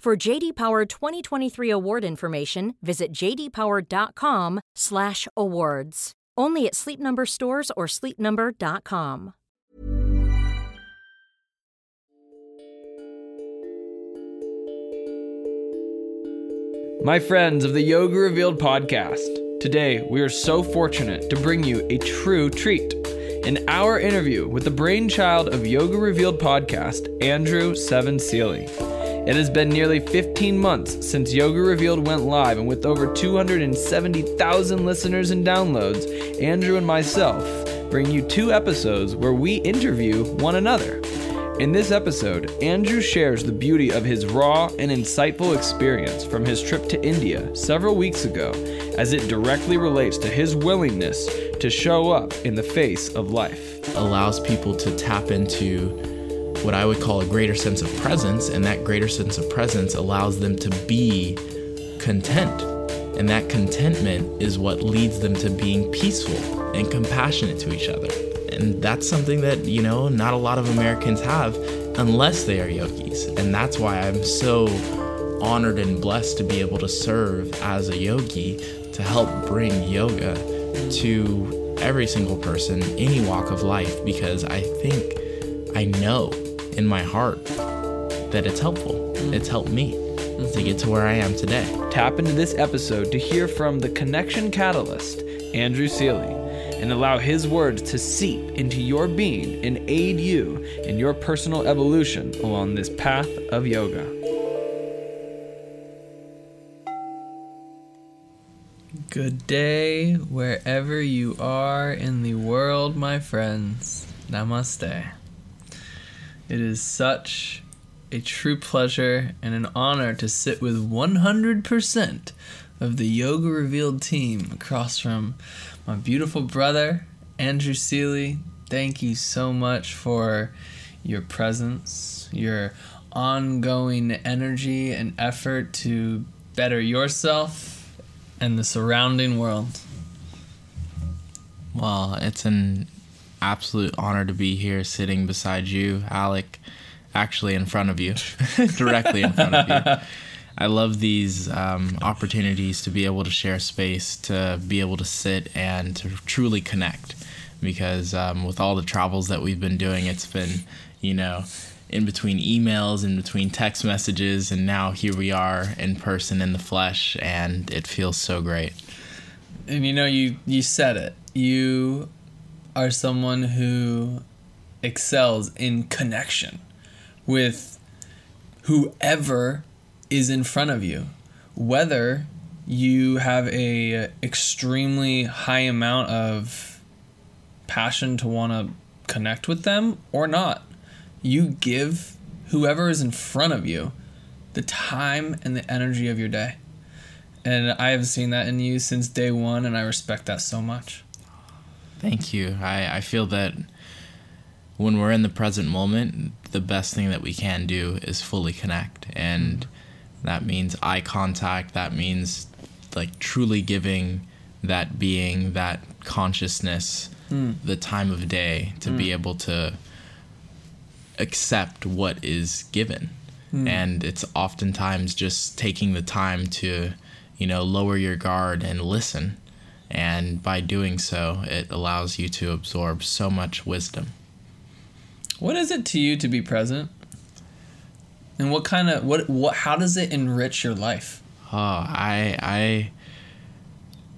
For JD Power 2023 award information, visit jdpower.com/awards. Only at Sleep Number stores or sleepnumber.com. My friends of the Yoga Revealed podcast, today we are so fortunate to bring you a true treat. An hour interview with the brainchild of Yoga Revealed podcast, Andrew Seven Seely. It has been nearly 15 months since Yoga Revealed went live, and with over 270,000 listeners and downloads, Andrew and myself bring you two episodes where we interview one another. In this episode, Andrew shares the beauty of his raw and insightful experience from his trip to India several weeks ago as it directly relates to his willingness to show up in the face of life. allows people to tap into what I would call a greater sense of presence, and that greater sense of presence allows them to be content. And that contentment is what leads them to being peaceful and compassionate to each other. And that's something that, you know, not a lot of Americans have unless they are yogis. And that's why I'm so honored and blessed to be able to serve as a yogi to help bring yoga to every single person, any walk of life, because I think I know in my heart that it's helpful. Mm-hmm. It's helped me to get to where I am today. Tap into this episode to hear from the connection catalyst, Andrew Seeley, and allow his words to seep into your being and aid you in your personal evolution along this path of yoga. Good day, wherever you are in the world, my friends. Namaste. It is such a true pleasure and an honor to sit with 100% of the Yoga Revealed team across from my beautiful brother, Andrew Seeley. Thank you so much for your presence, your ongoing energy and effort to better yourself and the surrounding world. Well, it's an absolute honor to be here sitting beside you, Alec, actually in front of you, directly in front of you. I love these um, opportunities to be able to share space, to be able to sit and to truly connect. Because um, with all the travels that we've been doing, it's been, you know, in between emails, in between text messages, and now here we are in person in the flesh, and it feels so great. And you know, you you said it. You are someone who excels in connection with whoever is in front of you, whether you have a extremely high amount of passion to want to connect with them or not. You give whoever is in front of you the time and the energy of your day. And I have seen that in you since day one, and I respect that so much. Thank you. I, I feel that when we're in the present moment, the best thing that we can do is fully connect. And That means eye contact. That means like truly giving that being, that consciousness, hmm. the time of day to be hmm. able to accept what is given. Hmm. And it's oftentimes just taking the time to, you know, lower your guard and listen. And by doing so, it allows you to absorb so much wisdom. What is it to you to be present? And what kind of what what how does it enrich your life? Oh, I I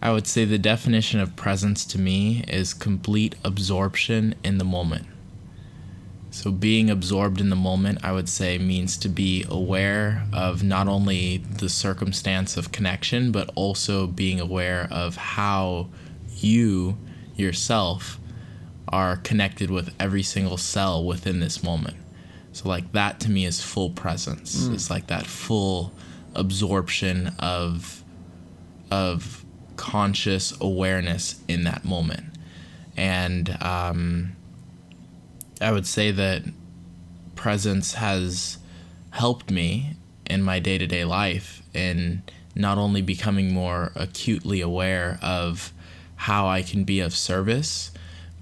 I would say the definition of presence to me is complete absorption in the moment. So being absorbed in the moment, I would say means to be aware of not only the circumstance of connection, but also being aware of how you yourself are connected with every single cell within this moment. So like that to me is full presence. It's like that full absorption of of conscious awareness in that moment. And um, I would say that presence has helped me in my day to day life in not only becoming more acutely aware of how I can be of service,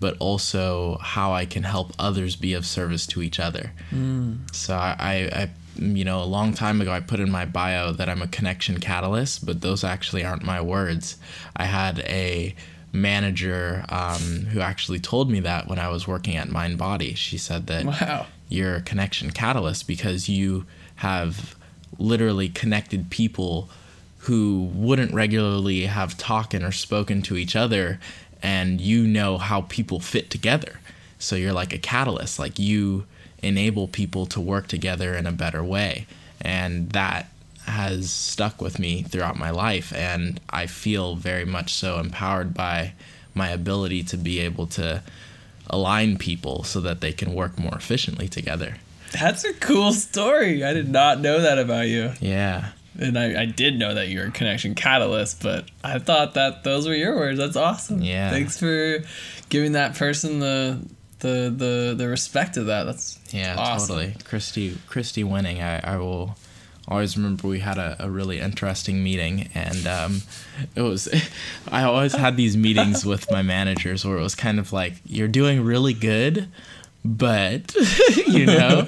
but also how I can help others be of service to each other. Mm. So I, I, I, you know, a long time ago, I put in my bio that I'm a connection catalyst, but those actually aren't my words. I had a manager um, who actually told me that when I was working at Mindbody. She said that Wow. you're a connection catalyst because you have literally connected people who wouldn't regularly have talked or spoken to each other and you know how people fit together so you're like a catalyst like you enable people to work together in a better way and that has stuck with me throughout my life and i feel very much so empowered by my ability to be able to align people so that they can work more efficiently together That's a cool story. I did not know that about you. yeah And I, I did know that you're a connection catalyst, but I thought that those were your words. That's awesome. Yeah. Thanks for giving that person the the the, the respect of that. That's Yeah, awesome. totally. Christy, Christy winning. I, I will always remember we had a, a really interesting meeting, and um, it was. I always had these meetings with my managers where it was kind of like you're doing really good, but you know,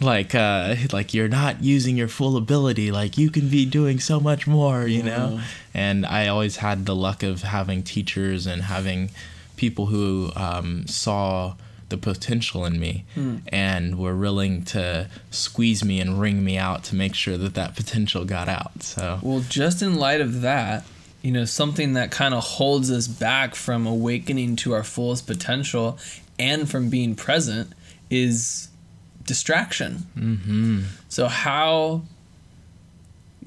like uh, like you're not using your full ability. Like you can be doing so much more. You know, and I always had the luck of having teachers and having people who um, saw the potential in me and were willing to squeeze me and wring me out to make sure that that potential got out. So Well, just in light of that, you know, something that kind of holds us back from awakening to our fullest potential and from being present is distraction. Mm-hmm. So how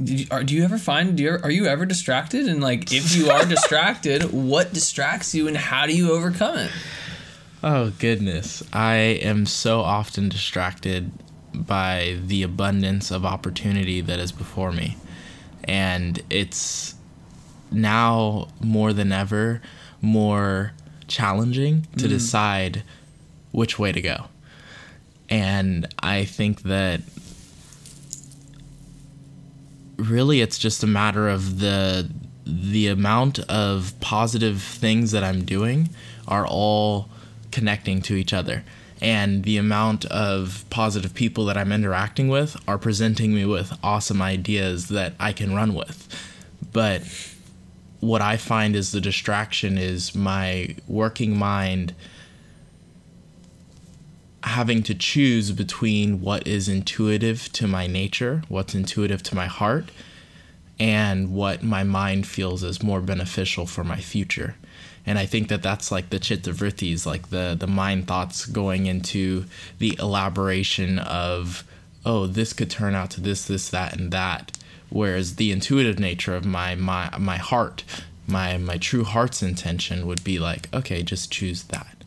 do you, are, do you ever find do you, are you ever distracted and like if you are distracted what distracts you and how do you overcome it Oh goodness. I am so often distracted by the abundance of opportunity that is before me. And it's now more than ever more challenging to mm. decide which way to go. And I think that really it's just a matter of the the amount of positive things that I'm doing are all connecting to each other and the amount of positive people that I'm interacting with are presenting me with awesome ideas that I can run with but what I find is the distraction is my working mind having to choose between what is intuitive to my nature, what's intuitive to my heart, and what my mind feels is more beneficial for my future. And I think that that's like the chitta vrittis, like the the mind thoughts going into the elaboration of, oh, this could turn out to this, this, that, and that. Whereas the intuitive nature of my my my heart, my my true heart's intention would be like, okay, just choose that.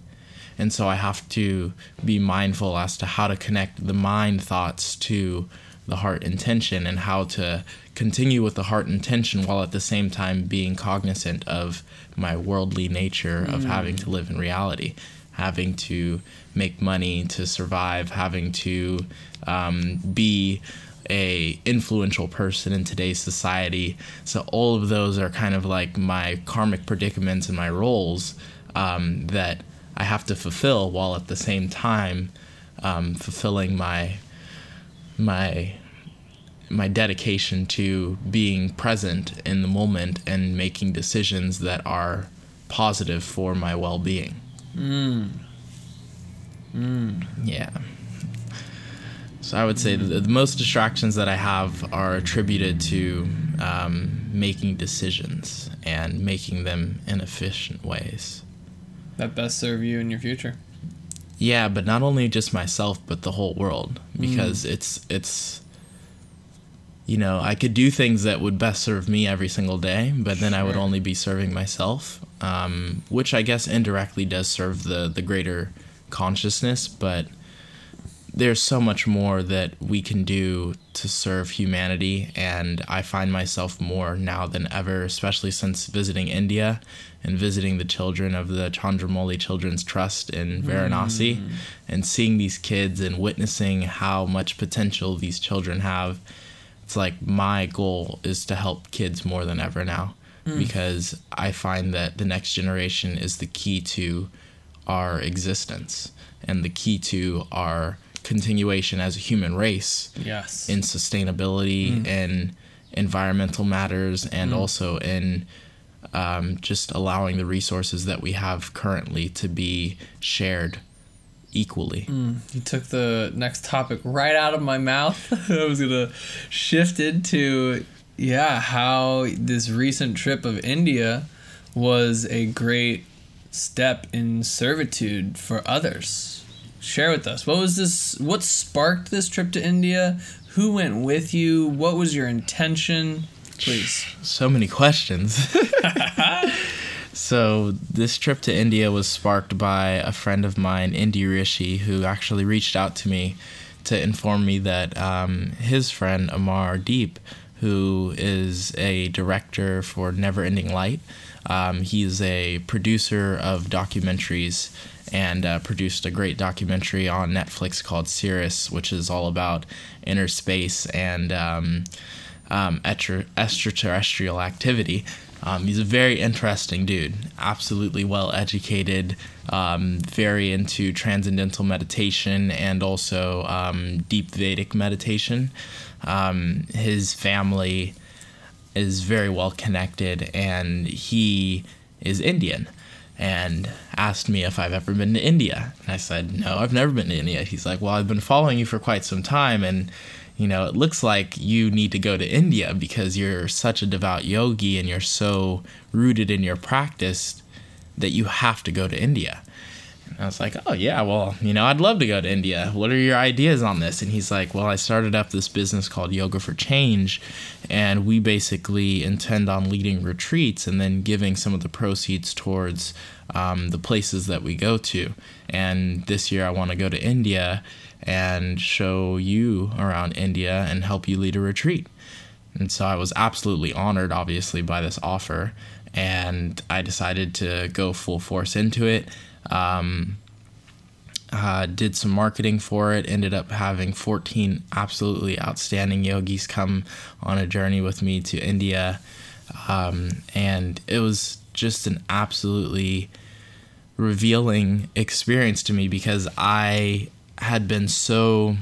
And so I have to be mindful as to how to connect the mind thoughts to the heart intention and how to continue with the heart intention while at the same time being cognizant of my worldly nature of having to live in reality, having to make money to survive, having to um, be a influential person in today's society. So all of those are kind of like my karmic predicaments and my roles um, that I have to fulfill while at the same time um, fulfilling my my my dedication to being present in the moment and making decisions that are positive for my well-being. Mm. Mm. Yeah. So I would say the, the, most distractions that I have are attributed to um, making decisions and making them in efficient ways. That best serve you in your future. Yeah, but not only just myself, but the whole world, because mm. it's it's. You know, I could do things that would best serve me every single day, but then sure. I would only be serving myself, um, which I guess indirectly does serve the the greater consciousness, but there's so much more that we can do to serve humanity and i find myself more now than ever especially since visiting india and visiting the children of the chandramouli children's trust in varanasi mm. and seeing these kids and witnessing how much potential these children have it's like my goal is to help kids more than ever now mm. because i find that the next generation is the key to our existence and the key to our continuation as a human race. Yes. In sustainability mm. and environmental matters, and mm. also in um, just allowing the resources that we have currently to be shared equally. Mm. You took the next topic right out of my mouth. I was gonna shift into yeah how this recent trip of India was a great step in servitude for others share with us what was this what sparked this trip to india who went with you what was your intention please so many questions so this trip to india was sparked by a friend of mine indy rishi who actually reached out to me to inform me that um, his friend amardeep who is a director for never ending light um, he's a producer of documentaries and uh, produced a great documentary on Netflix called Sirius, which is all about inner space and um, um, extraterrestrial activity. Um, he's a very interesting dude, absolutely well educated, um, very into transcendental meditation and also um, deep Vedic meditation. Um, his family is very well connected, and he is Indian and asked me if I've ever been to India. And I said, No, I've never been to India. He's like, Well, I've been following you for quite some time, and you know, it looks like you need to go to India because you're such a devout yogi and you're so rooted in your practice that you have to go to India. And I was like, oh, yeah, well, you know, I'd love to go to India. What are your ideas on this? And he's like, well, I started up this business called Yoga for Change, and we basically intend on leading retreats and then giving some of the proceeds towards um, the places that we go to. And this year I want to go to India and show you around India and help you lead a retreat. And so I was absolutely honored, obviously, by this offer. And I decided to go full force into it um, uh, did some marketing for it. Ended up having 14 absolutely outstanding yogis come on a journey with me to India, um, and it was just an absolutely revealing experience to me because I had been so,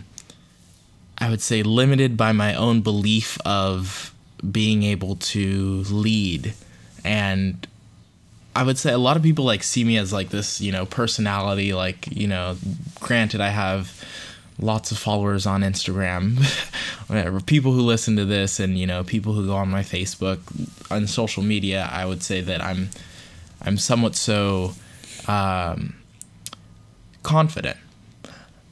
I would say, limited by my own belief of being able to lead and I would say a lot of people like see me as like this, you know, personality. Like, you know, granted, I have lots of followers on Instagram, whatever. People who listen to this, and you know, people who go on my Facebook, on social media. I would say that I'm, I'm somewhat so, um, confident.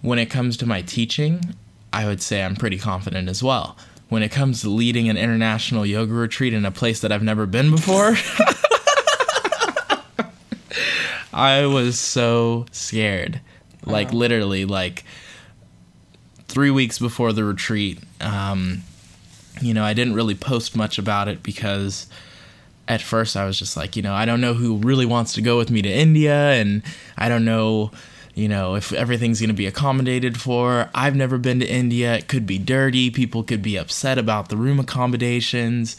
When it comes to my teaching, I would say I'm pretty confident as well. When it comes to leading an international yoga retreat in a place that I've never been before. I was so scared. Like uh-huh. literally, like three weeks before the retreat, um, you know, I didn't really post much about it because at first I was just like, you know, I don't know who really wants to go with me to India, and I don't know you know, if everything's going to be accommodated for. I've never been to India. It could be dirty. People could be upset about the room accommodations.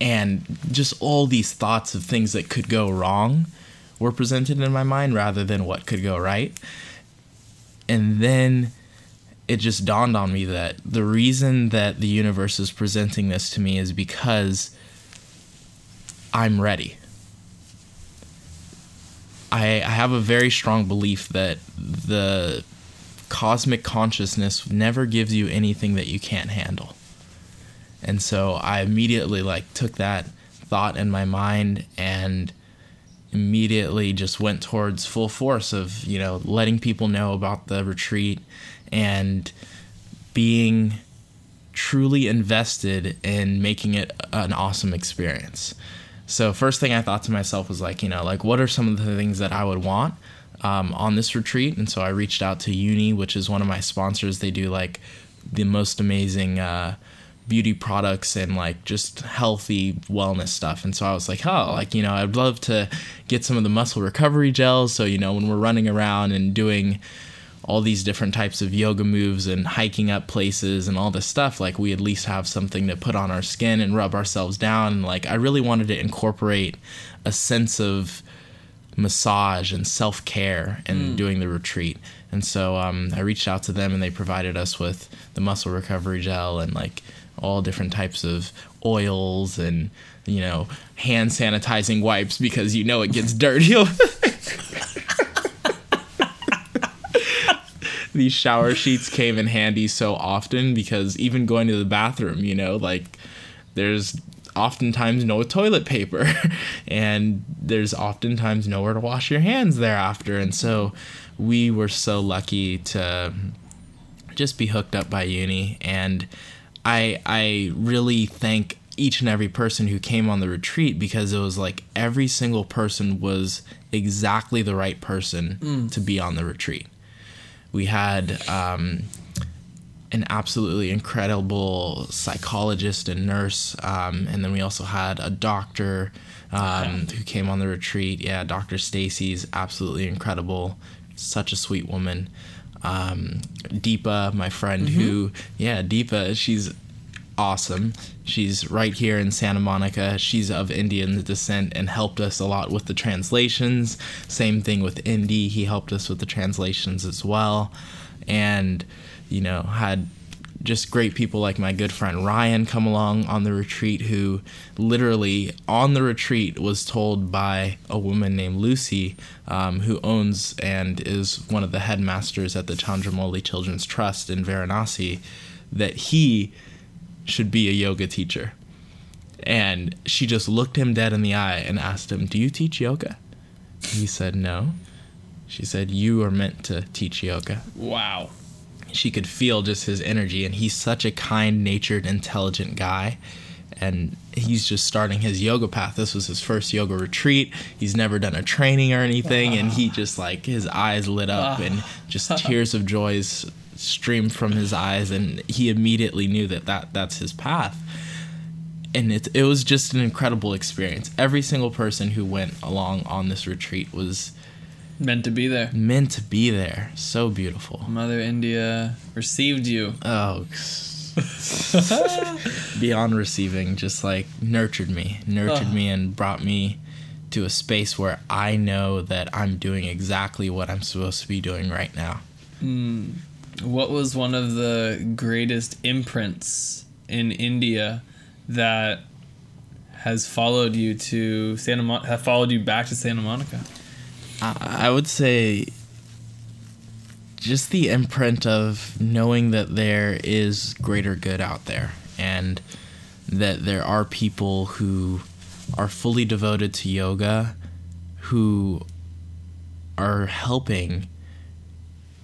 And just all these thoughts of things that could go wrong were presented in my mind rather than what could go right. And then it just dawned on me that the reason that the universe is presenting this to me is because I'm ready. I, I have a very strong belief that the cosmic consciousness never gives you anything that you can't handle. And so I immediately like took that thought in my mind and immediately just went towards full force of, you know, letting people know about the retreat and being truly invested in making it an awesome experience. So first thing I thought to myself was like, you know, like what are some of the things that I would want um, on this retreat? And so I reached out to Yuni, which is one of my sponsors. They do like the most amazing uh, beauty products and like just healthy wellness stuff. And so I was like, oh, like you know, I'd love to get some of the muscle recovery gels. So you know, when we're running around and doing all these different types of yoga moves and hiking up places and all this stuff like we at least have something to put on our skin and rub ourselves down. And like i really wanted to incorporate a sense of massage and self-care in mm. doing the retreat. And so um, i reached out to them and they provided us with the muscle recovery gel and like all different types of oils and you know hand sanitizing wipes because you know it gets dirty these shower sheets came in handy so often because even going to the bathroom, you know, like there's oftentimes no toilet paper and there's oftentimes nowhere to wash your hands thereafter. And so we were so lucky to just be hooked up by yuni and I I really thank each and every person who came on the retreat because it was like every single person was exactly the right person mm. to be on the retreat. We had um, an absolutely incredible psychologist and nurse, um, and then we also had a doctor um, who came on the retreat. Yeah, Dr. Stacy's absolutely incredible, such a sweet woman. Um, Deepa, my friend, mm-hmm. who yeah, Deepa, she's awesome. She's right here in Santa Monica. She's of Indian descent and helped us a lot with the translations. Same thing with Indy. He helped us with the translations as well. And, you know, had just great people like my good friend Ryan come along on the retreat, who literally on the retreat was told by a woman named Lucy, um, who owns and is one of the headmasters at the Chandramouli Children's Trust in Varanasi, that he should be a yoga teacher. And she just looked him dead in the eye and asked him, Do you teach yoga? He said, No. She said, You are meant to teach yoga. Wow. She could feel just his energy, and he's such a kind natured, intelligent guy. And he's just starting his yoga path. This was his first yoga retreat. He's never done a training or anything, and he just like his eyes lit up ah. and just tears of joys streamed from his eyes, and he immediately knew that, that that's his path. And it, it was just an incredible experience. Every single person who went along on this retreat was meant to be there. Meant to be there. So beautiful. Mother India received you. Oh, beyond receiving, just like nurtured me, nurtured oh. me, and brought me to a space where I know that I'm doing exactly what I'm supposed to be doing right now. Mm. What was one of the greatest imprints in India that has followed you to Santa Mon- have followed you back to Santa Monica? I would say just the imprint of knowing that there is greater good out there and that there are people who are fully devoted to yoga who are helping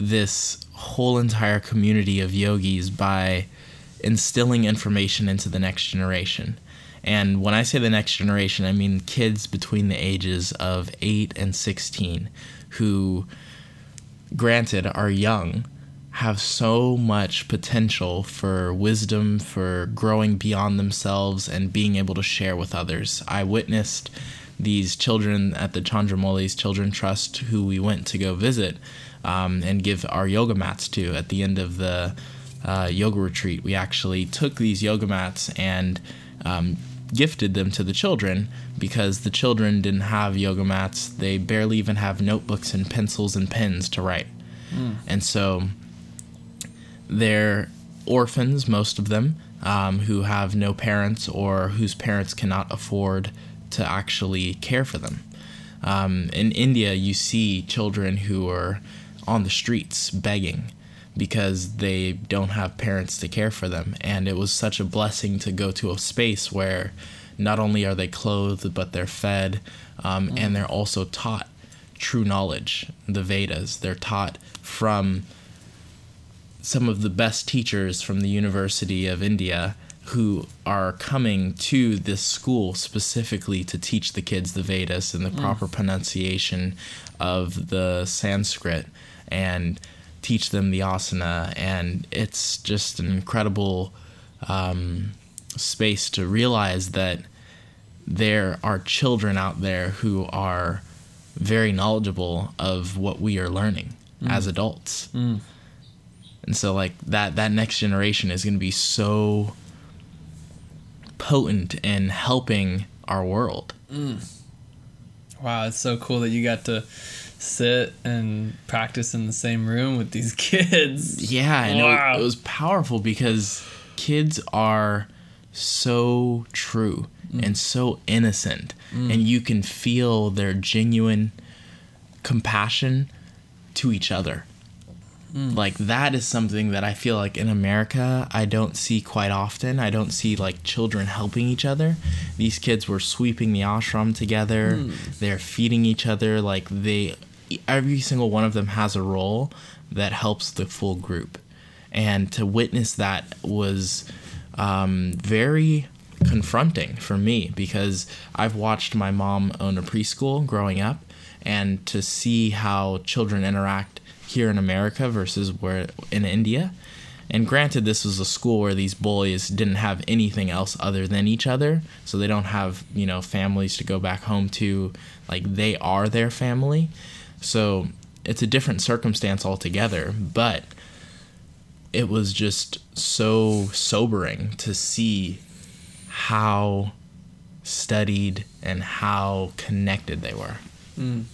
this whole entire community of yogis by instilling information into the next generation. And when I say the next generation, I mean kids between the ages of 8 and 16 who, granted, are young, have so much potential for wisdom, for growing beyond themselves, and being able to share with others. I witnessed these children at the Chandramouli's Children Trust, who we went to go visit um, and give our yoga mats to at the end of the uh, yoga retreat. We actually took these yoga mats and um, gifted them to the children because the children didn't have yoga mats. They barely even have notebooks and pencils and pens to write. Mm. And so they're orphans, most of them, um, who have no parents or whose parents cannot afford to actually care for them. Um, in India, you see children who are on the streets begging because they don't have parents to care for them. And it was such a blessing to go to a space where not only are they clothed, but they're fed um, mm. and they're also taught true knowledge, the Vedas. They're taught from some of the best teachers from the University of India who are coming to this school specifically to teach the kids the Vedas and the mm. proper pronunciation of the Sanskrit and teach them the asana. And it's just an incredible um, space to realize that there are children out there who are very knowledgeable of what we are learning mm. as adults. Mm. And so like that that next generation is going to be so potent in helping our world. Mm. Wow, it's so cool that you got to sit and practice in the same room with these kids. Yeah, and wow. it, it was powerful because kids are so true mm. and so innocent, mm. and you can feel their genuine compassion to each other. Mm. Like that is something that I feel like in America I don't see quite often. I don't see like children helping each other. These kids were sweeping the ashram together. Mm. They're feeding each other like they every single one of them has a role that helps the full group. And to witness that was um, very confronting for me because I've watched my mom own a preschool growing up and to see how children interact here in America versus where in India. And granted, this was a school where these boys didn't have anything else other than each other, so they don't have you know families to go back home to. Like they are their family, so it's a different circumstance altogether. But it was just so sobering to see how studied and how connected they were. Mm.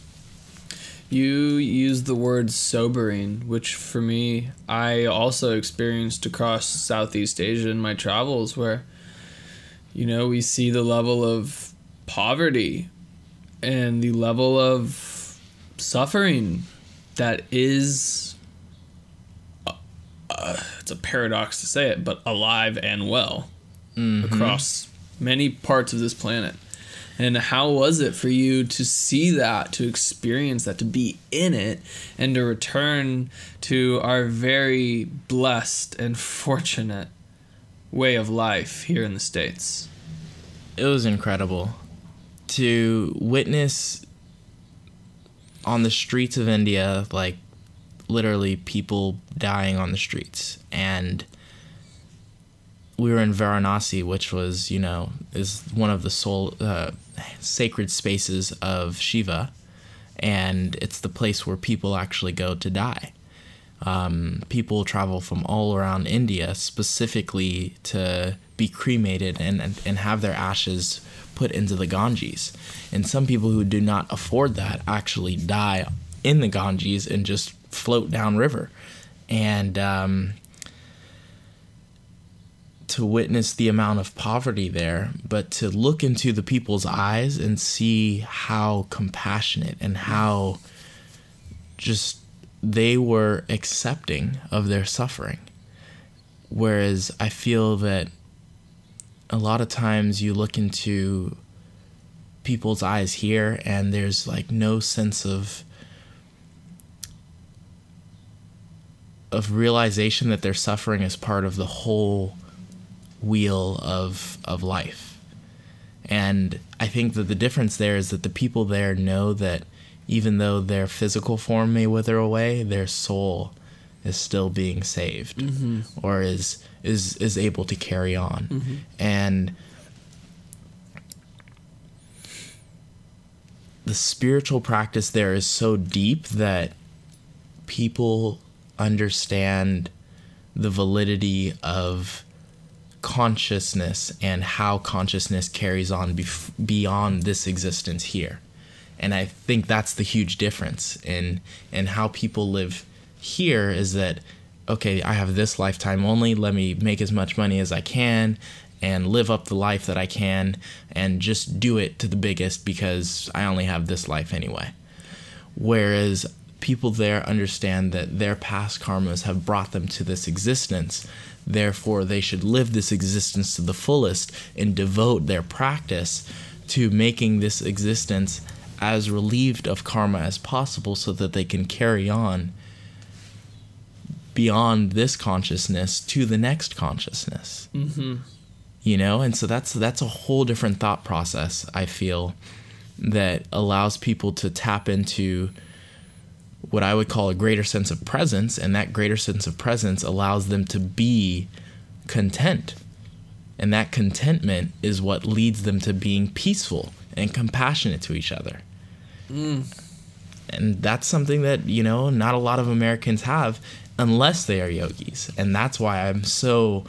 You used the word sobering, which for me, I also experienced across Southeast Asia in my travels, where, you know, we see the level of poverty and the level of suffering that is, uh, uh, it's a paradox to say it, but alive and well mm-hmm. across many parts of this planet. And how was it for you to see that, to experience that, to be in it, and to return to our very blessed and fortunate way of life here in the States? It was incredible to witness on the streets of India, like literally people dying on the streets. And we were in Varanasi, which was, you know, is one of the soul, uh, sacred spaces of Shiva, and it's the place where people actually go to die. Um, people travel from all around India specifically to be cremated and, and, and have their ashes put into the Ganges. And some people who do not afford that actually die in the Ganges and just float downriver. And um, to witness the amount of poverty there, but to look into the people's eyes and see how compassionate and how just they were accepting of their suffering. Whereas I feel that a lot of times you look into people's eyes here and there's like no sense of of realization that their suffering is part of the whole wheel of of life. And I think that the difference there is that the people there know that even though their physical form may wither away, their soul is still being saved mm-hmm. or is is is able to carry on. Mm-hmm. And the spiritual practice there is so deep that people understand the validity of consciousness and how consciousness carries on bef- beyond this existence here. And I think that's the huge difference in in how people live here is that okay, I have this lifetime only, let me make as much money as I can and live up the life that I can and just do it to the biggest because I only have this life anyway. Whereas people there understand that their past karmas have brought them to this existence. Therefore, they should live this existence to the fullest and devote their practice to making this existence as relieved of karma as possible so that they can carry on beyond this consciousness to the next consciousness. Mm-hmm. You know, and so that's that's a whole different thought process. I feel that allows people to tap into what I would call a greater sense of presence, and that greater sense of presence allows them to be content. And that contentment is what leads them to being peaceful and compassionate to each other. Mm. And that's something that, you know, not a lot of Americans have unless they are yogis. And that's why I'm so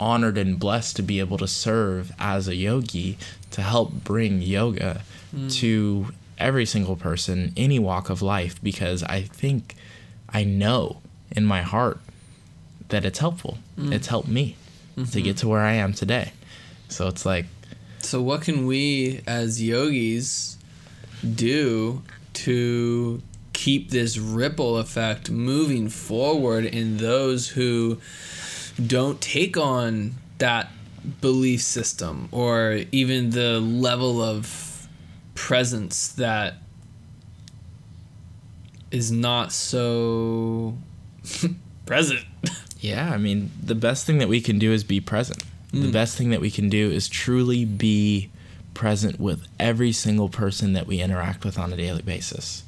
honored and blessed to be able to serve as a yogi to help bring yoga mm. to every single person, any walk of life, because I think I know in my heart that it's helpful. Mm. It's helped me mm-hmm. to get to where I am today. So it's like. So, what can we as yogis do to keep this ripple effect moving forward in those who don't take on that belief system or even the level of presence that is not so present. Yeah, I mean, the best thing that we can do is be present. Mm. The best thing that we can do is truly be present with every single person that we interact with on a daily basis.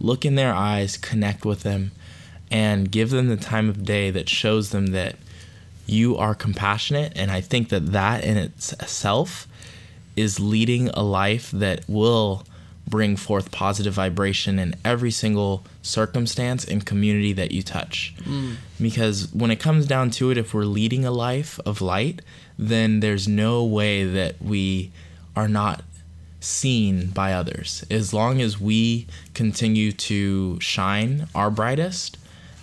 Look in their eyes, connect with them, and give them the time of day that shows them that you are compassionate. And I think that that in itself is leading a life that will bring forth positive vibration in every single circumstance and community that you touch. Mm. Because when it comes down to it, if we're leading a life of light, then there's no way that we are not seen by others. As long as we continue to shine our brightest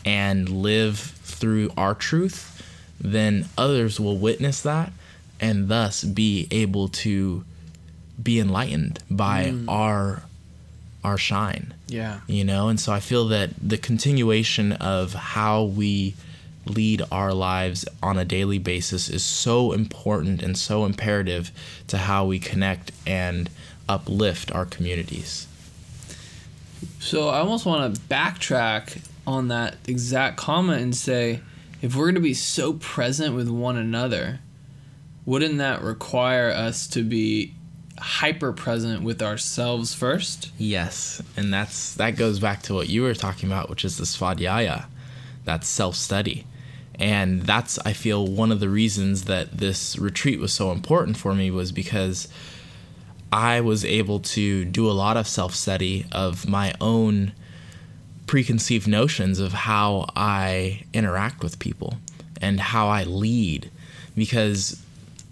and live through our truth, then others will witness that and thus be able to be enlightened by mm. our our shine. Yeah. You know, and so I feel that the continuation of how we lead our lives on a daily basis is so important and so imperative to how we connect and uplift our communities. So I almost want to backtrack on that exact comment and say if we're going to be so present with one another, wouldn't that require us to be hyper present with ourselves first? Yes, and that's that goes back to what you were talking about, which is the svadhyaya, that self study. And that's I feel one of the reasons that this retreat was so important for me was because I was able to do a lot of self study of my own preconceived notions of how I interact with people and how I lead. Because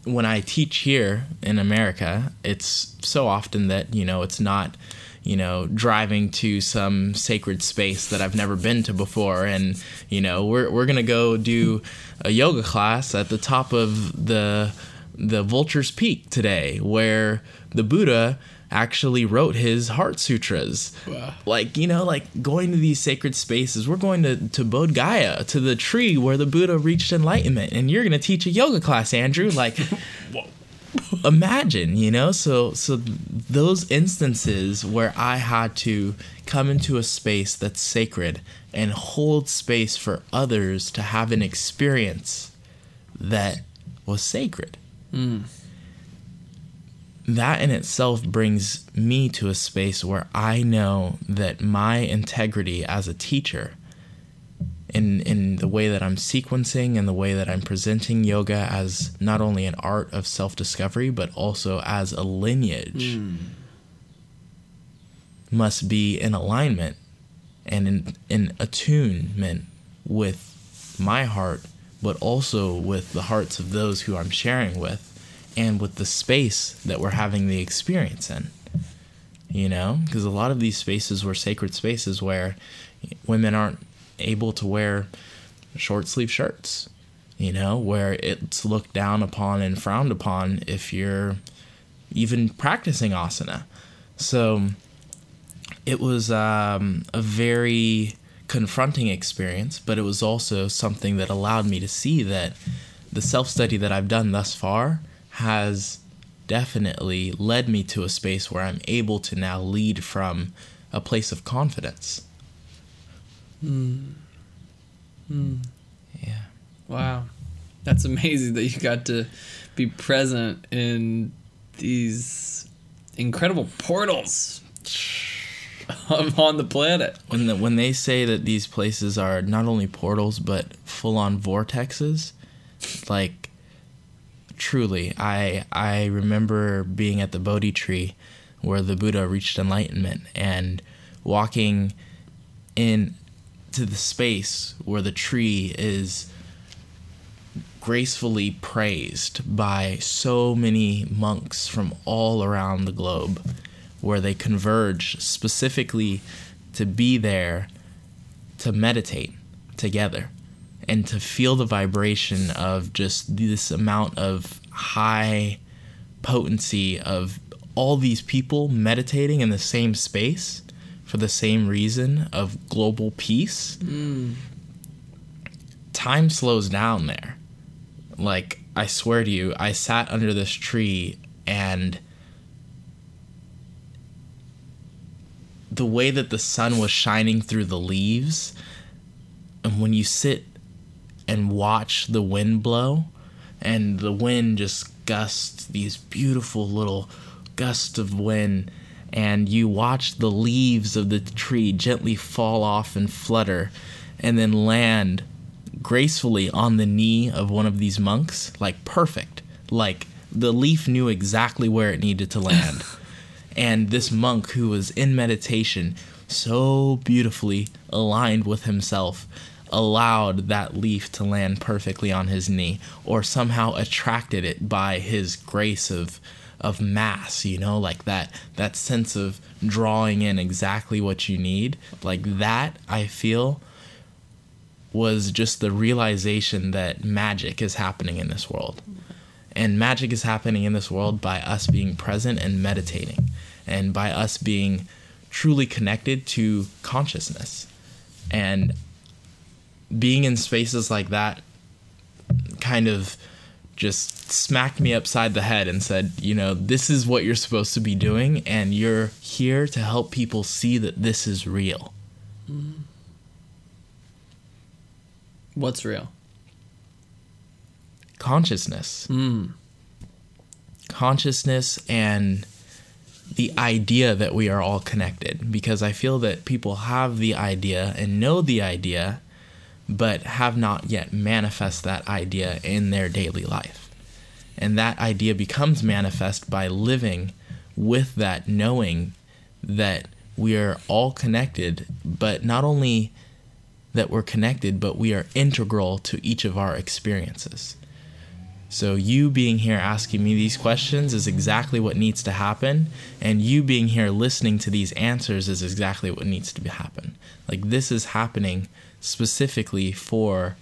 when I teach here in America, it's so often that, you know, it's not, you know, driving to some sacred space that I've never been to before. And, you know, we're, we're going to go do a yoga class at the top of the, the Vulture's Peak today, where the Buddha actually wrote his heart sutras. Wow. Like, you know, like going to these sacred spaces. We're going to, to Bodh Gaya, to the tree where the Buddha reached enlightenment. And you're going to teach a yoga class, Andrew. Like, imagine, you know? So, so those instances where I had to come into a space that's sacred and hold space for others to have an experience that was sacred. Mm that in itself brings me to a space where I know that my integrity as a teacher in in way that I'm sequencing and the way that I'm presenting yoga as not only an art of self-discovery but also as a lineage mm. must be in alignment and in, in attunement with my heart, but also with the hearts of those who I'm sharing with and with the space that we're having the experience in. You know, because a lot of these spaces were sacred spaces where women aren't able to wear short sleeve shirts, you know, where it's looked down upon and frowned upon if you're even practicing asana. So it was um, a very confronting experience, but it was also something that allowed me to see that the self study that I've done thus far has definitely led me to a space where I'm able to now lead from a place of confidence. Hmm. Hmm. Yeah. Wow. That's amazing that you got to be present in these incredible portals on the planet. When the, when they say that these places are not only portals but full on vortexes, like truly, I I remember being at the Bodhi tree where the Buddha reached enlightenment and walking in to the space where the tree is gracefully praised by so many monks from all around the globe, where they converge specifically to be there to meditate together and to feel the vibration of just this amount of high potency of all these people meditating in the same space for the same reason of global peace. Mm. Time slows down there like, I swear to you, I sat under this tree and the way that the sun was shining through the leaves, and when you sit and watch the wind blow, and the wind just gusts these beautiful little gusts of wind, and you watch the leaves of the tree gently fall off and flutter, and then land gracefully on the knee of one of these monks, like perfect. Like the leaf knew exactly where it needed to land. and this monk who was in meditation, so beautifully aligned with himself, allowed that leaf to land perfectly on his knee or somehow attracted it by his grace of of mass, you know, like that that sense of drawing in exactly what you need. Like that I feel was just the realization that magic is happening in this world. And magic is happening in this world by us being present and meditating, and by us being truly connected to consciousness. And being in spaces like that kind of just smacked me upside the head and said, you know, this is what you're supposed to be doing, and you're here to help people see that this is real. Mm-hmm. What's real? Consciousness. Mm. Consciousness and the idea that we are all connected because I feel that people have the idea and know the idea but have not yet manifest that idea in their daily life. And that idea becomes manifest by living with that knowing that we are all connected, but not only that we're connected, but we are integral to each of our experiences. So, you being here asking me these questions is exactly what needs to happen, and you being here listening to these answers is exactly what needs to happen. Like, this is happening specifically for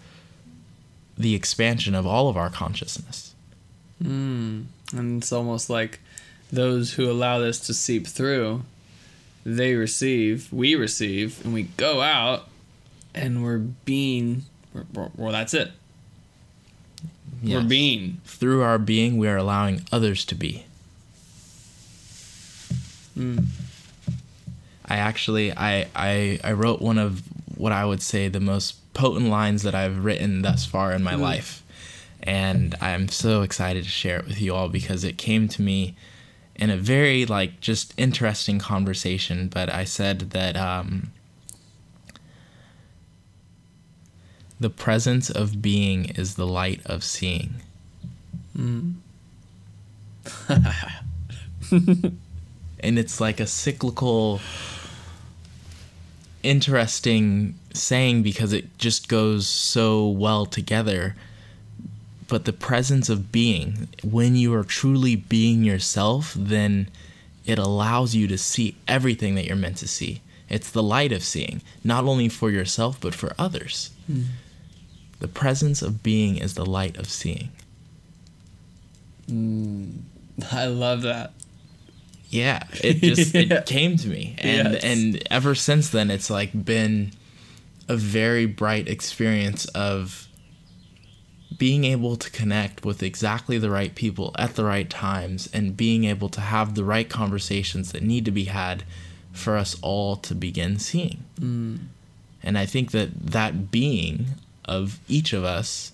the expansion of all of our consciousness. Mm. And it's almost like those who allow this to seep through, they receive, we receive, and we go out and we're being well, well that's it yes. we're being through our being we are allowing others to be mm. i actually I, I i wrote one of what i would say the most potent lines that i've written thus far in my mm. life and i'm so excited to share it with you all because it came to me in a very like just interesting conversation but i said that um The presence of being is the light of seeing. Mm. and it's like a cyclical interesting saying because it just goes so well together. But the presence of being, when you are truly being yourself, then it allows you to see everything that you're meant to see. It's the light of seeing, not only for yourself, but for others. Mm. The presence of being is the light of seeing. Mm, I love that. Yeah, it just yeah. it came to me, and yes. and ever since then, it's like been a very bright experience of being able to connect with exactly the right people at the right times and being able to have the right conversations that need to be had for us all to begin seeing. Mm. And I think that that being of each of us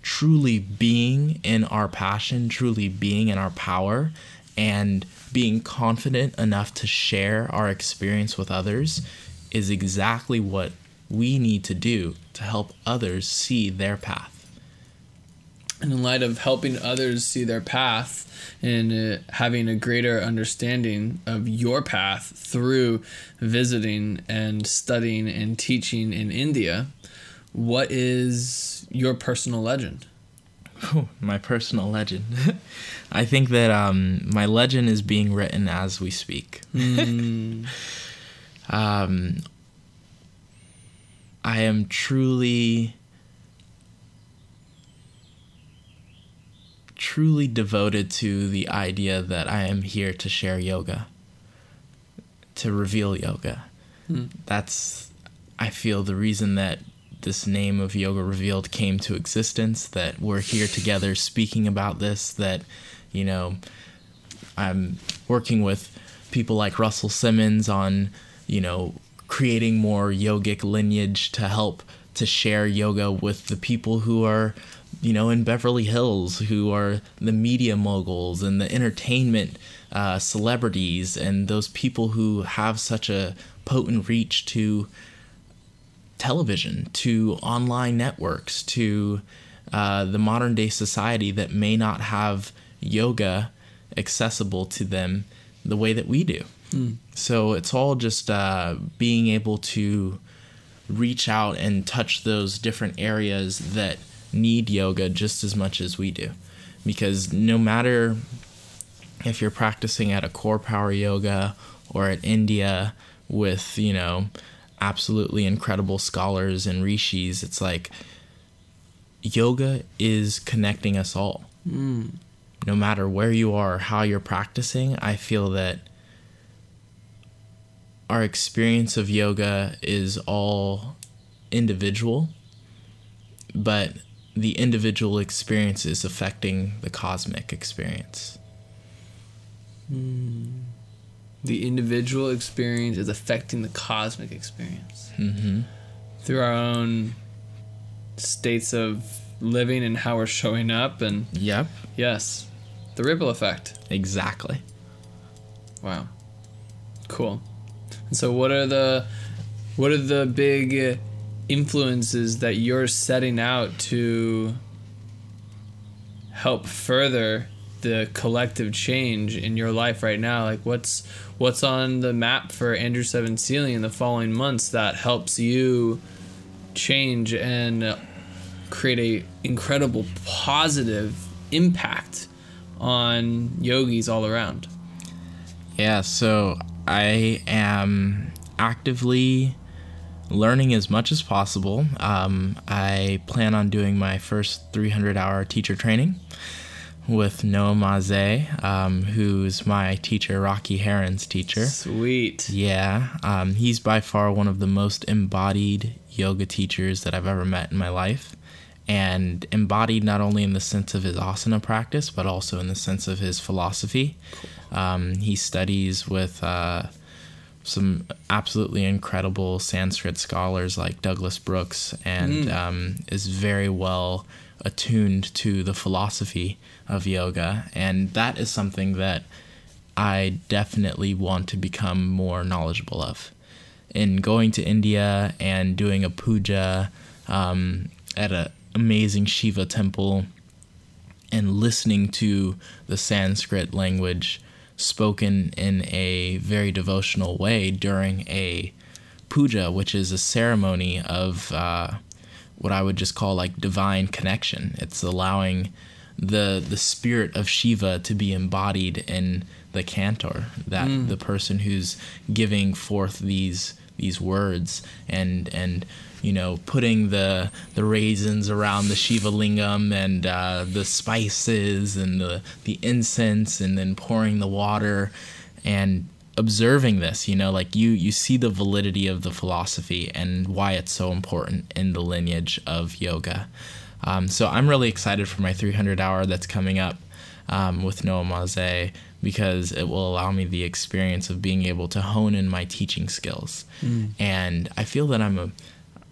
truly being in our passion, truly being in our power, and being confident enough to share our experience with others is exactly what we need to do to help others see their path. And in light of helping others see their path and uh, having a greater understanding of your path through visiting and studying and teaching in India, what is your personal legend? My personal legend. I think that um, my legend is being written as we speak. Mm. um, I am truly, truly devoted to the idea that I am here to share yoga, to reveal yoga. Mm. That's, I feel, the reason that this name of Yoga Revealed came to existence, that we're here together speaking about this, that, you know, I'm working with people like Russell Simmons on, you know, creating more yogic lineage to help to share yoga with the people who are you know in beverly hills who are the media moguls and the entertainment uh, celebrities and those people who have such a potent reach to television to online networks to uh, the modern day society that may not have yoga accessible to them the way that we do. Mm. So it's all just uh, being able to reach out and touch those different areas that need yoga just as much as we do. Because no matter if you're practicing at a core power yoga or at India with, you know, absolutely incredible scholars and rishis, it's like yoga is connecting us all. Mm. No matter where you are, how you're practicing, I feel that our experience of yoga is all individual, but the individual experience is affecting the cosmic experience. Mm the individual experience is affecting the cosmic experience. Mm-hmm. through our own states of living and how we're showing up and yep. Yes. The ripple effect. Exactly. Wow. Cool. And so what are the what are the big influences that you're setting out to help further the collective change in your life right now? Like what's what's on the map for andrew seven Seeley in the following months that helps you change and create a incredible positive impact on yogis all around? Yeah so i am actively learning as much as possible. Um, i plan on doing my first 300 hour teacher training with Noah Maze, um, who's my teacher, Rocky Heron's teacher. Sweet. Yeah. Um, he's by far one of the most embodied yoga teachers that I've ever met in my life. And embodied not only in the sense of his asana practice, but also in the sense of his philosophy. Cool. Um, he studies with uh, some absolutely incredible Sanskrit scholars like Douglas Brooks and mm. is very well attuned to the philosophy of yoga. And that is something that I definitely want to become more knowledgeable of. In going to India and doing a puja um, at an amazing Shiva temple and listening to the Sanskrit language spoken in a very devotional way during a puja, which is a ceremony of uh, what I would just call like divine connection. It's allowing the the spirit of Shiva to be embodied in the cantor, that Mm. the person who's giving forth these these words and and you know putting the the raisins around the Shiva lingam and uh, the spices and the the incense and then pouring the water and observing this you know like you you see the validity of the philosophy and why it's so important in the lineage of yoga um, so i'm really excited for my 300 hour that's coming up um, with noah maze because it will allow me the experience of being able to hone in my teaching skills and i feel that i'm a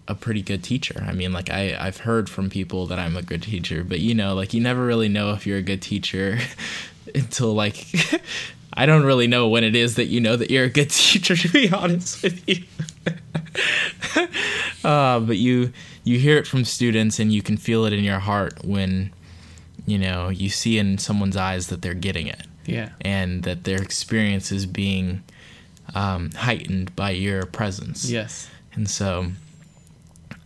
a pretty good teacher. I mean, like I I've heard from people that I'm a good teacher, but you know, like you never really know if you're a good teacher until like I don't really know when it is that you know that you're a good teacher. To be honest with you, uh, but you you hear it from students and you can feel it in your heart when you know you see in someone's eyes that they're getting it Yeah. and that their experience is being um, heightened by your presence. Yes. And so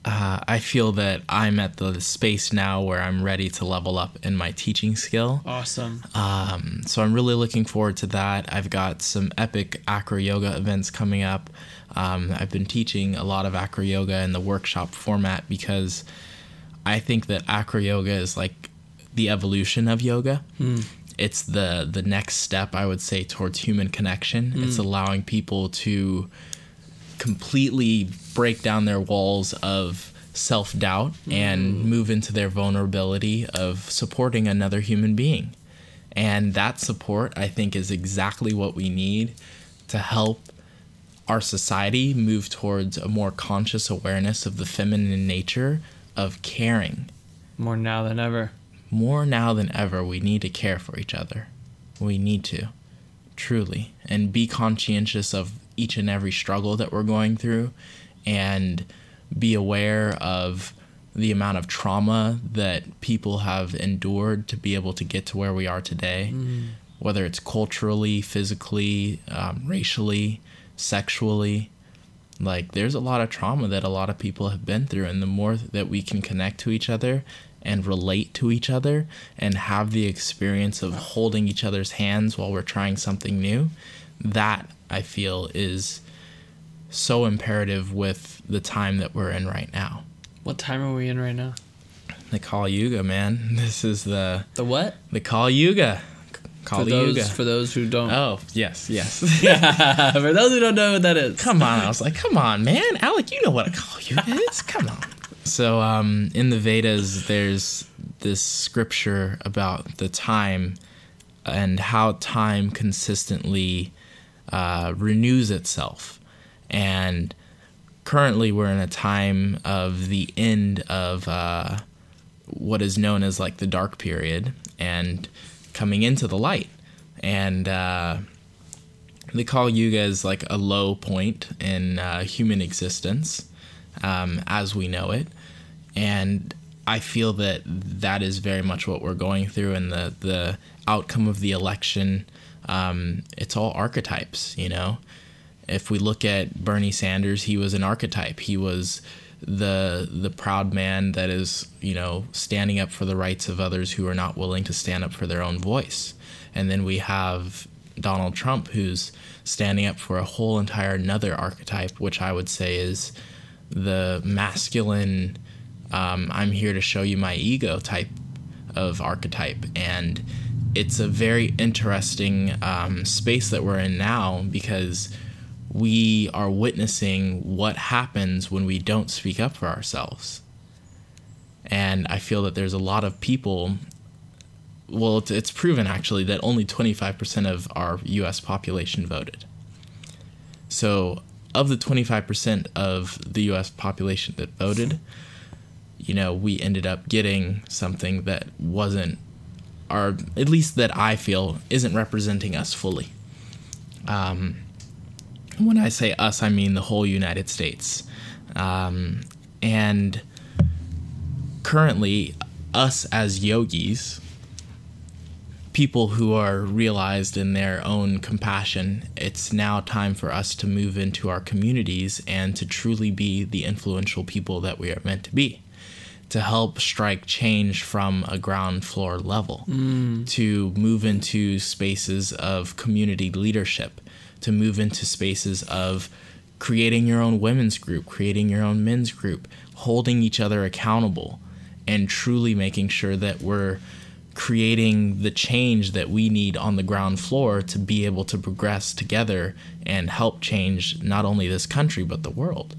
uh, I feel that I'm at the space now where I'm ready to level up in my teaching skill. Awesome. Um, so I'm really looking forward to that. I've got some epic acro yoga events coming up. Um, I've been teaching a lot of acro yoga in the workshop format because I think that acro yoga is like the evolution of yoga. Hmm. It's the the next step I would say towards human connection. It's hmm. allowing people to completely break down their walls of self doubt and hmm. move into their vulnerability of supporting another human being. And that support, I think, is exactly what we need to help our society move towards a more conscious awareness of the feminine nature of caring. More now than ever. More now than ever, we need to care for each other. We need to, truly, and be conscientious of each and every struggle that we're going through and be aware of the amount of trauma that people have endured to be able to get to where we are today, whether it's culturally, physically, um, racially, sexually. Like, there's a lot of trauma that a lot of people have been through, and the more that we can connect to each other and relate to each other and have the experience of holding each other's hands while we're trying something new, that I feel is so imperative with the time that we're in right now. What time are we in right now? The Kali Yuga, man. This is the The what? the Kali Yuga. For those Yuga. for those who don't. oh yes, yes. for those who don't know what that is. come on, I was like, come on, man, Alec, you know what a Kali Yuga is. Come on. So, um, in the Vedas, there's this scripture about the time and how time consistently uh, renews itself, and currently we're in a time of the end of uh, what is known as like the dark period and coming into the light. And uh, they call yuga as like a low point in uh, human existence um, as we know it. And i feel that that is very much what we're going through and the the outcome of the election um, it's all archetypes you know? If we look at Bernie Sanders, he was an archetype. He was the the proud man that is, you know, standing up for the rights of others who are not willing to stand up for their own voice. And then we have Donald Trump who's standing up for a whole entire another archetype, which I would say is the masculine um, I'm here to show you my ego type of archetype. And it's a very interesting um, space that we're in now because we are witnessing what happens when we don't speak up for ourselves. And I feel that there's a lot of people. Well, it's, it's proven actually that only 25% of our US population voted. So, of the 25% of the US population that voted, you know, we ended up getting something that wasn't, or at least that I feel isn't representing us fully. Um, when I say us, I mean the whole United States. Um, and currently, us as yogis, people who are realized in their own compassion, it's now time for us to move into our communities and to truly be the influential people that we are meant to be. To help strike change from a ground floor level, to move into spaces of community leadership, to move into spaces of creating your own women's group, creating your own men's group, holding each other accountable, and truly making sure that we're creating the change that we need on the ground floor to be able to progress together and help change not only this country but the world.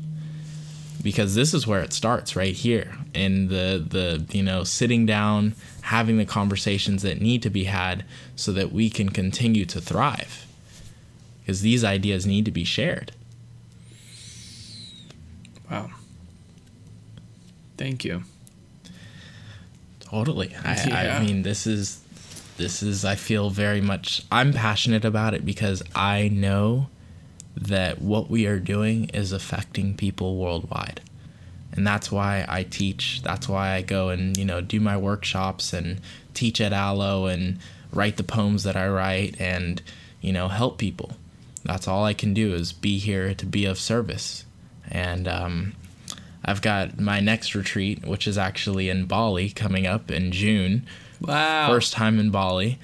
Because this is where it starts right here in the the you know sitting down having the conversations that need to be had so that we can continue to thrive because these ideas need to be shared Wow. Thank you. Totally. I, Yeah. I mean, this is this is. I feel very much. I'm passionate about it because I know that what we are doing is affecting people worldwide, and that's why I teach. That's why I go and you know do my workshops and teach at Alo and write the poems that I write and you know help people. That's all I can do is be here to be of service, and um, I've got my next retreat, which is actually in Bali coming up in June. Wow. First time in Bali.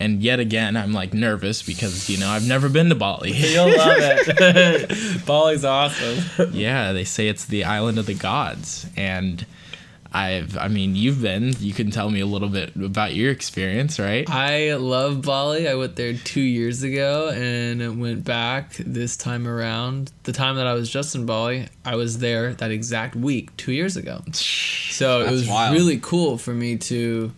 And yet again, I'm like nervous because, you know, I've never been to Bali. You'll love it. Bali's awesome. yeah, they say it's the island of the gods. And I've, I mean, you've been, you can tell me a little bit about your experience, right? I love Bali. I went there two years ago and went back this time around. The time that I was just in Bali, I was there that exact week two years ago. So it was wild. really cool for me to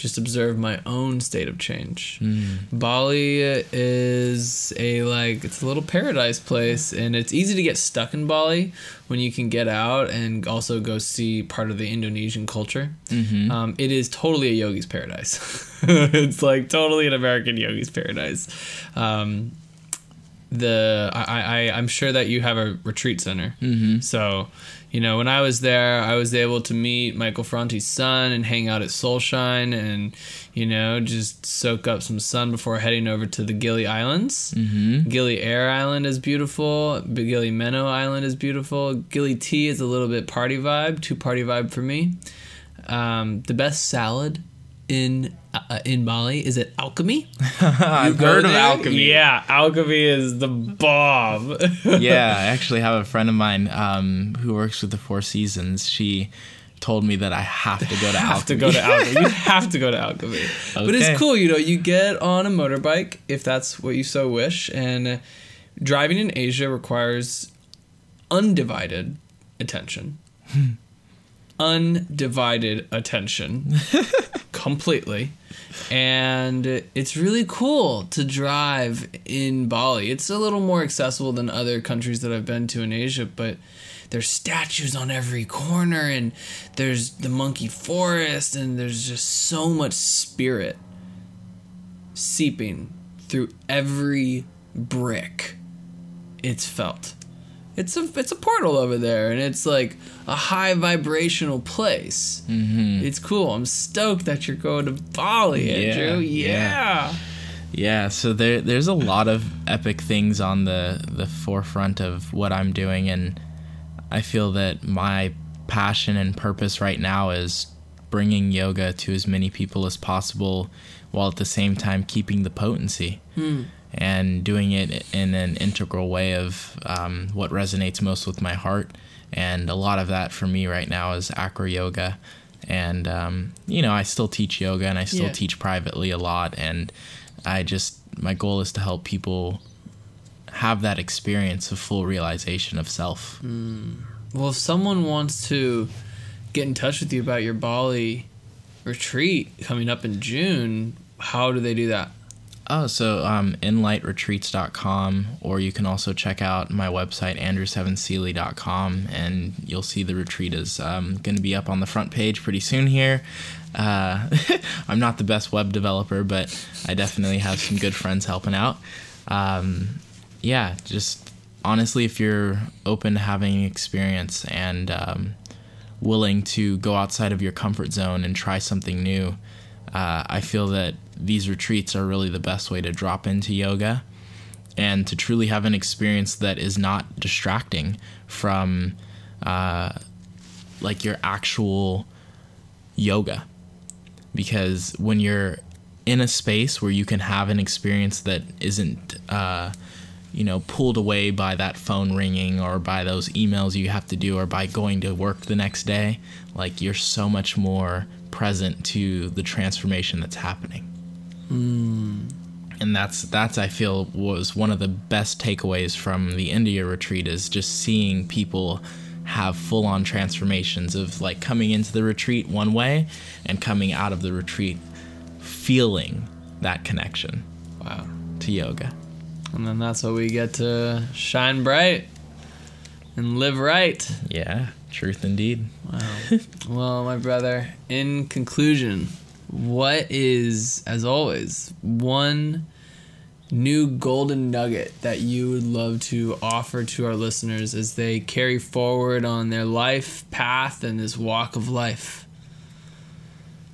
just observe my own state of change. Hmm. Bali is a like it's a little paradise place and it's easy to get stuck in Bali when you can get out and also go see part of the Indonesian culture. Mm-hmm. Um, it is totally a yogi's paradise. it's like totally an American yogi's paradise. Um, the I, I I'm sure that you have a retreat center. Mm-hmm. So, you know, when I was there, I was able to meet Michael Franti's son and hang out at Soulshine and you know just soak up some sun before heading over to the Gili Islands. Mm-hmm. Gili Air Island is beautiful. Gili Meno Island is beautiful. Gili T is a little bit party vibe, too party vibe for me. Um, the best salad in uh, in Bali is it Alchemy. I've Go heard of alchemy. Yeah, Alchemy is the bomb. yeah, I actually have a friend of mine um, who works with the Four Seasons. She told me that I have to go to have to alchemy. go to Alchemy. You have to go to Alchemy. But it's cool, you know. You get on a motorbike if that's what you so wish, and uh, driving in Asia requires undivided attention. Undivided attention, completely. And it's really cool to drive in Bali. It's a little more accessible than other countries that I've been to in Asia, but there's statues on every corner and there's the monkey forest and there's just so much spirit seeping through every brick it's felt it's a it's a portal over there and it's like a high vibrational place mm-hmm. it's cool i'm stoked that you're going to bali Yeah, andrew yeah. yeah. Yeah, so there there's a lot of epic things on the the forefront of what I'm doing and I feel that my passion and purpose right now is bringing yoga to as many people as possible while at the same time keeping the potency and doing it in an integral way of um, what resonates most with my heart. And a lot of that for me right now is acro yoga. And um, you know i still teach yoga and i still Yeah. teach privately a lot. And i just my goal is to help people have that experience of full realization of self. Well if someone wants to get in touch with you about your bali retreat coming up in june how do they do that Oh, so um, inlightretreats.com, or you can also check out my website, andrew7seeley.com, and you'll see the retreat is um, going to be up on the front page pretty soon here. Uh, I'm not the best web developer, but I definitely have some good friends helping out. Um, yeah, just honestly, if you're open to having experience and um, willing to go outside of your comfort zone and try something new, uh, I feel that these retreats are really the best way to drop into yoga and to truly have an experience that is not distracting from uh, like your actual yoga. Because when you're in a space where you can have an experience that isn't uh, you know pulled away by that phone ringing or by those emails you have to do or by going to work the next day like you're so much more present to the transformation that's happening mm. and that's that's i feel was one of the best takeaways from the india retreat is just seeing people have full on transformations of like coming into the retreat one way and coming out of the retreat feeling that connection wow to yoga and then that's what we get to shine bright and live right. Yeah, truth indeed. Wow. well, my brother, in conclusion, what is, as always, one new golden nugget that you would love to offer to our listeners as they carry forward on their life path and this walk of life?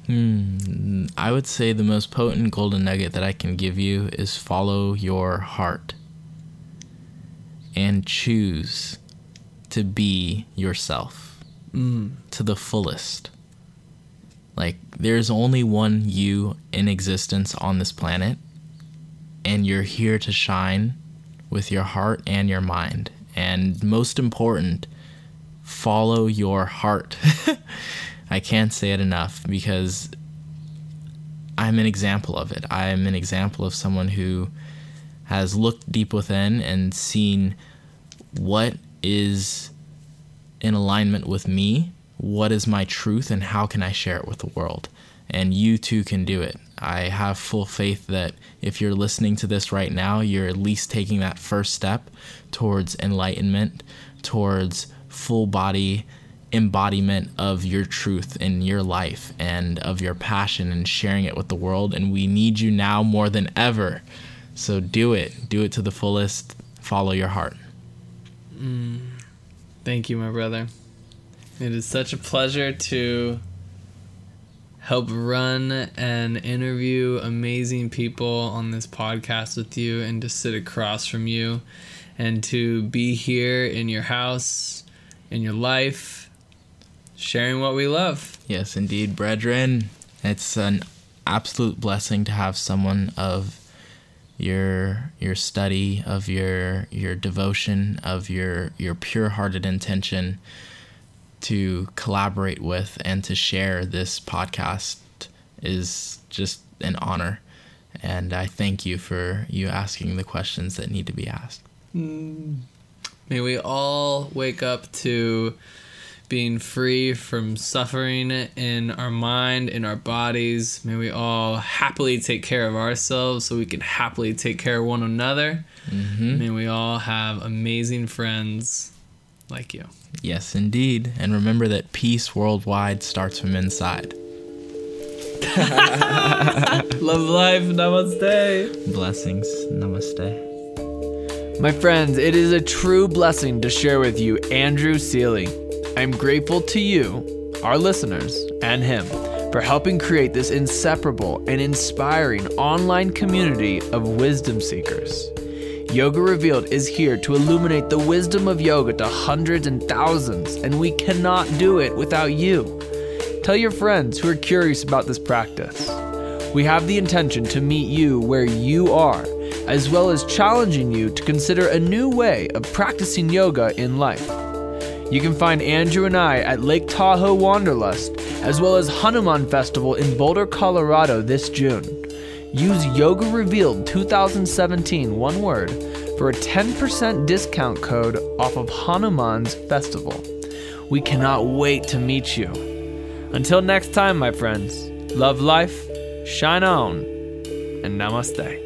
Hmm. I would say the most potent golden nugget that I can give you is follow your heart and choose to be yourself mm. to the fullest. Like, there's only one you in existence on this planet, and you're here to shine with your heart and your mind. And most important, follow your heart. I can't say it enough because I'm an example of it. I'm an example of someone who has looked deep within and seen what is in alignment with me, what is my truth, and how can I share it with the world. And you too can do it. I have full faith that if you're listening to this right now, you're at least taking that first step towards enlightenment, towards full body embodiment of your truth in your life and of your passion and sharing it with the world. And we need you now more than ever. So do it. Do it to the fullest. Follow your heart. Mm. Thank you, my brother. It is such a pleasure to help run and interview amazing people on this podcast with you and to sit across from you and to be here in your house, in your life, sharing what we love. Yes, indeed, brethren. It's an absolute blessing to have someone of your your study of your your devotion of your your pure-hearted intention to collaborate with and to share this podcast is just an honor and I thank you for you asking the questions that need to be asked. Mm. May we all wake up to being free from suffering in our mind, in our bodies. May we all happily take care of ourselves so we can happily take care of one another. Mm-hmm. May we all have amazing friends like you. Yes, indeed. And remember that peace worldwide starts from inside. Love life. Namaste. Blessings. Namaste. My friends, it is a true blessing to share with you Andrew Seeley. I'm grateful to you, our listeners, and him for helping create this inseparable and inspiring online community of wisdom seekers. Yoga Revealed is here to illuminate the wisdom of yoga to hundreds and thousands, and we cannot do it without you. Tell your friends who are curious about this practice. We have the intention to meet you where you are, as well as challenging you to consider a new way of practicing yoga in life. You can find Andrew and I at Lake Tahoe Wanderlust, as well as Hanuman Festival in Boulder, Colorado this June. Use Yoga Revealed 2017, one word, for a 10% discount code off of Hanuman's festival. We cannot wait to meet you. Until next time, my friends, love life, shine on, and namaste.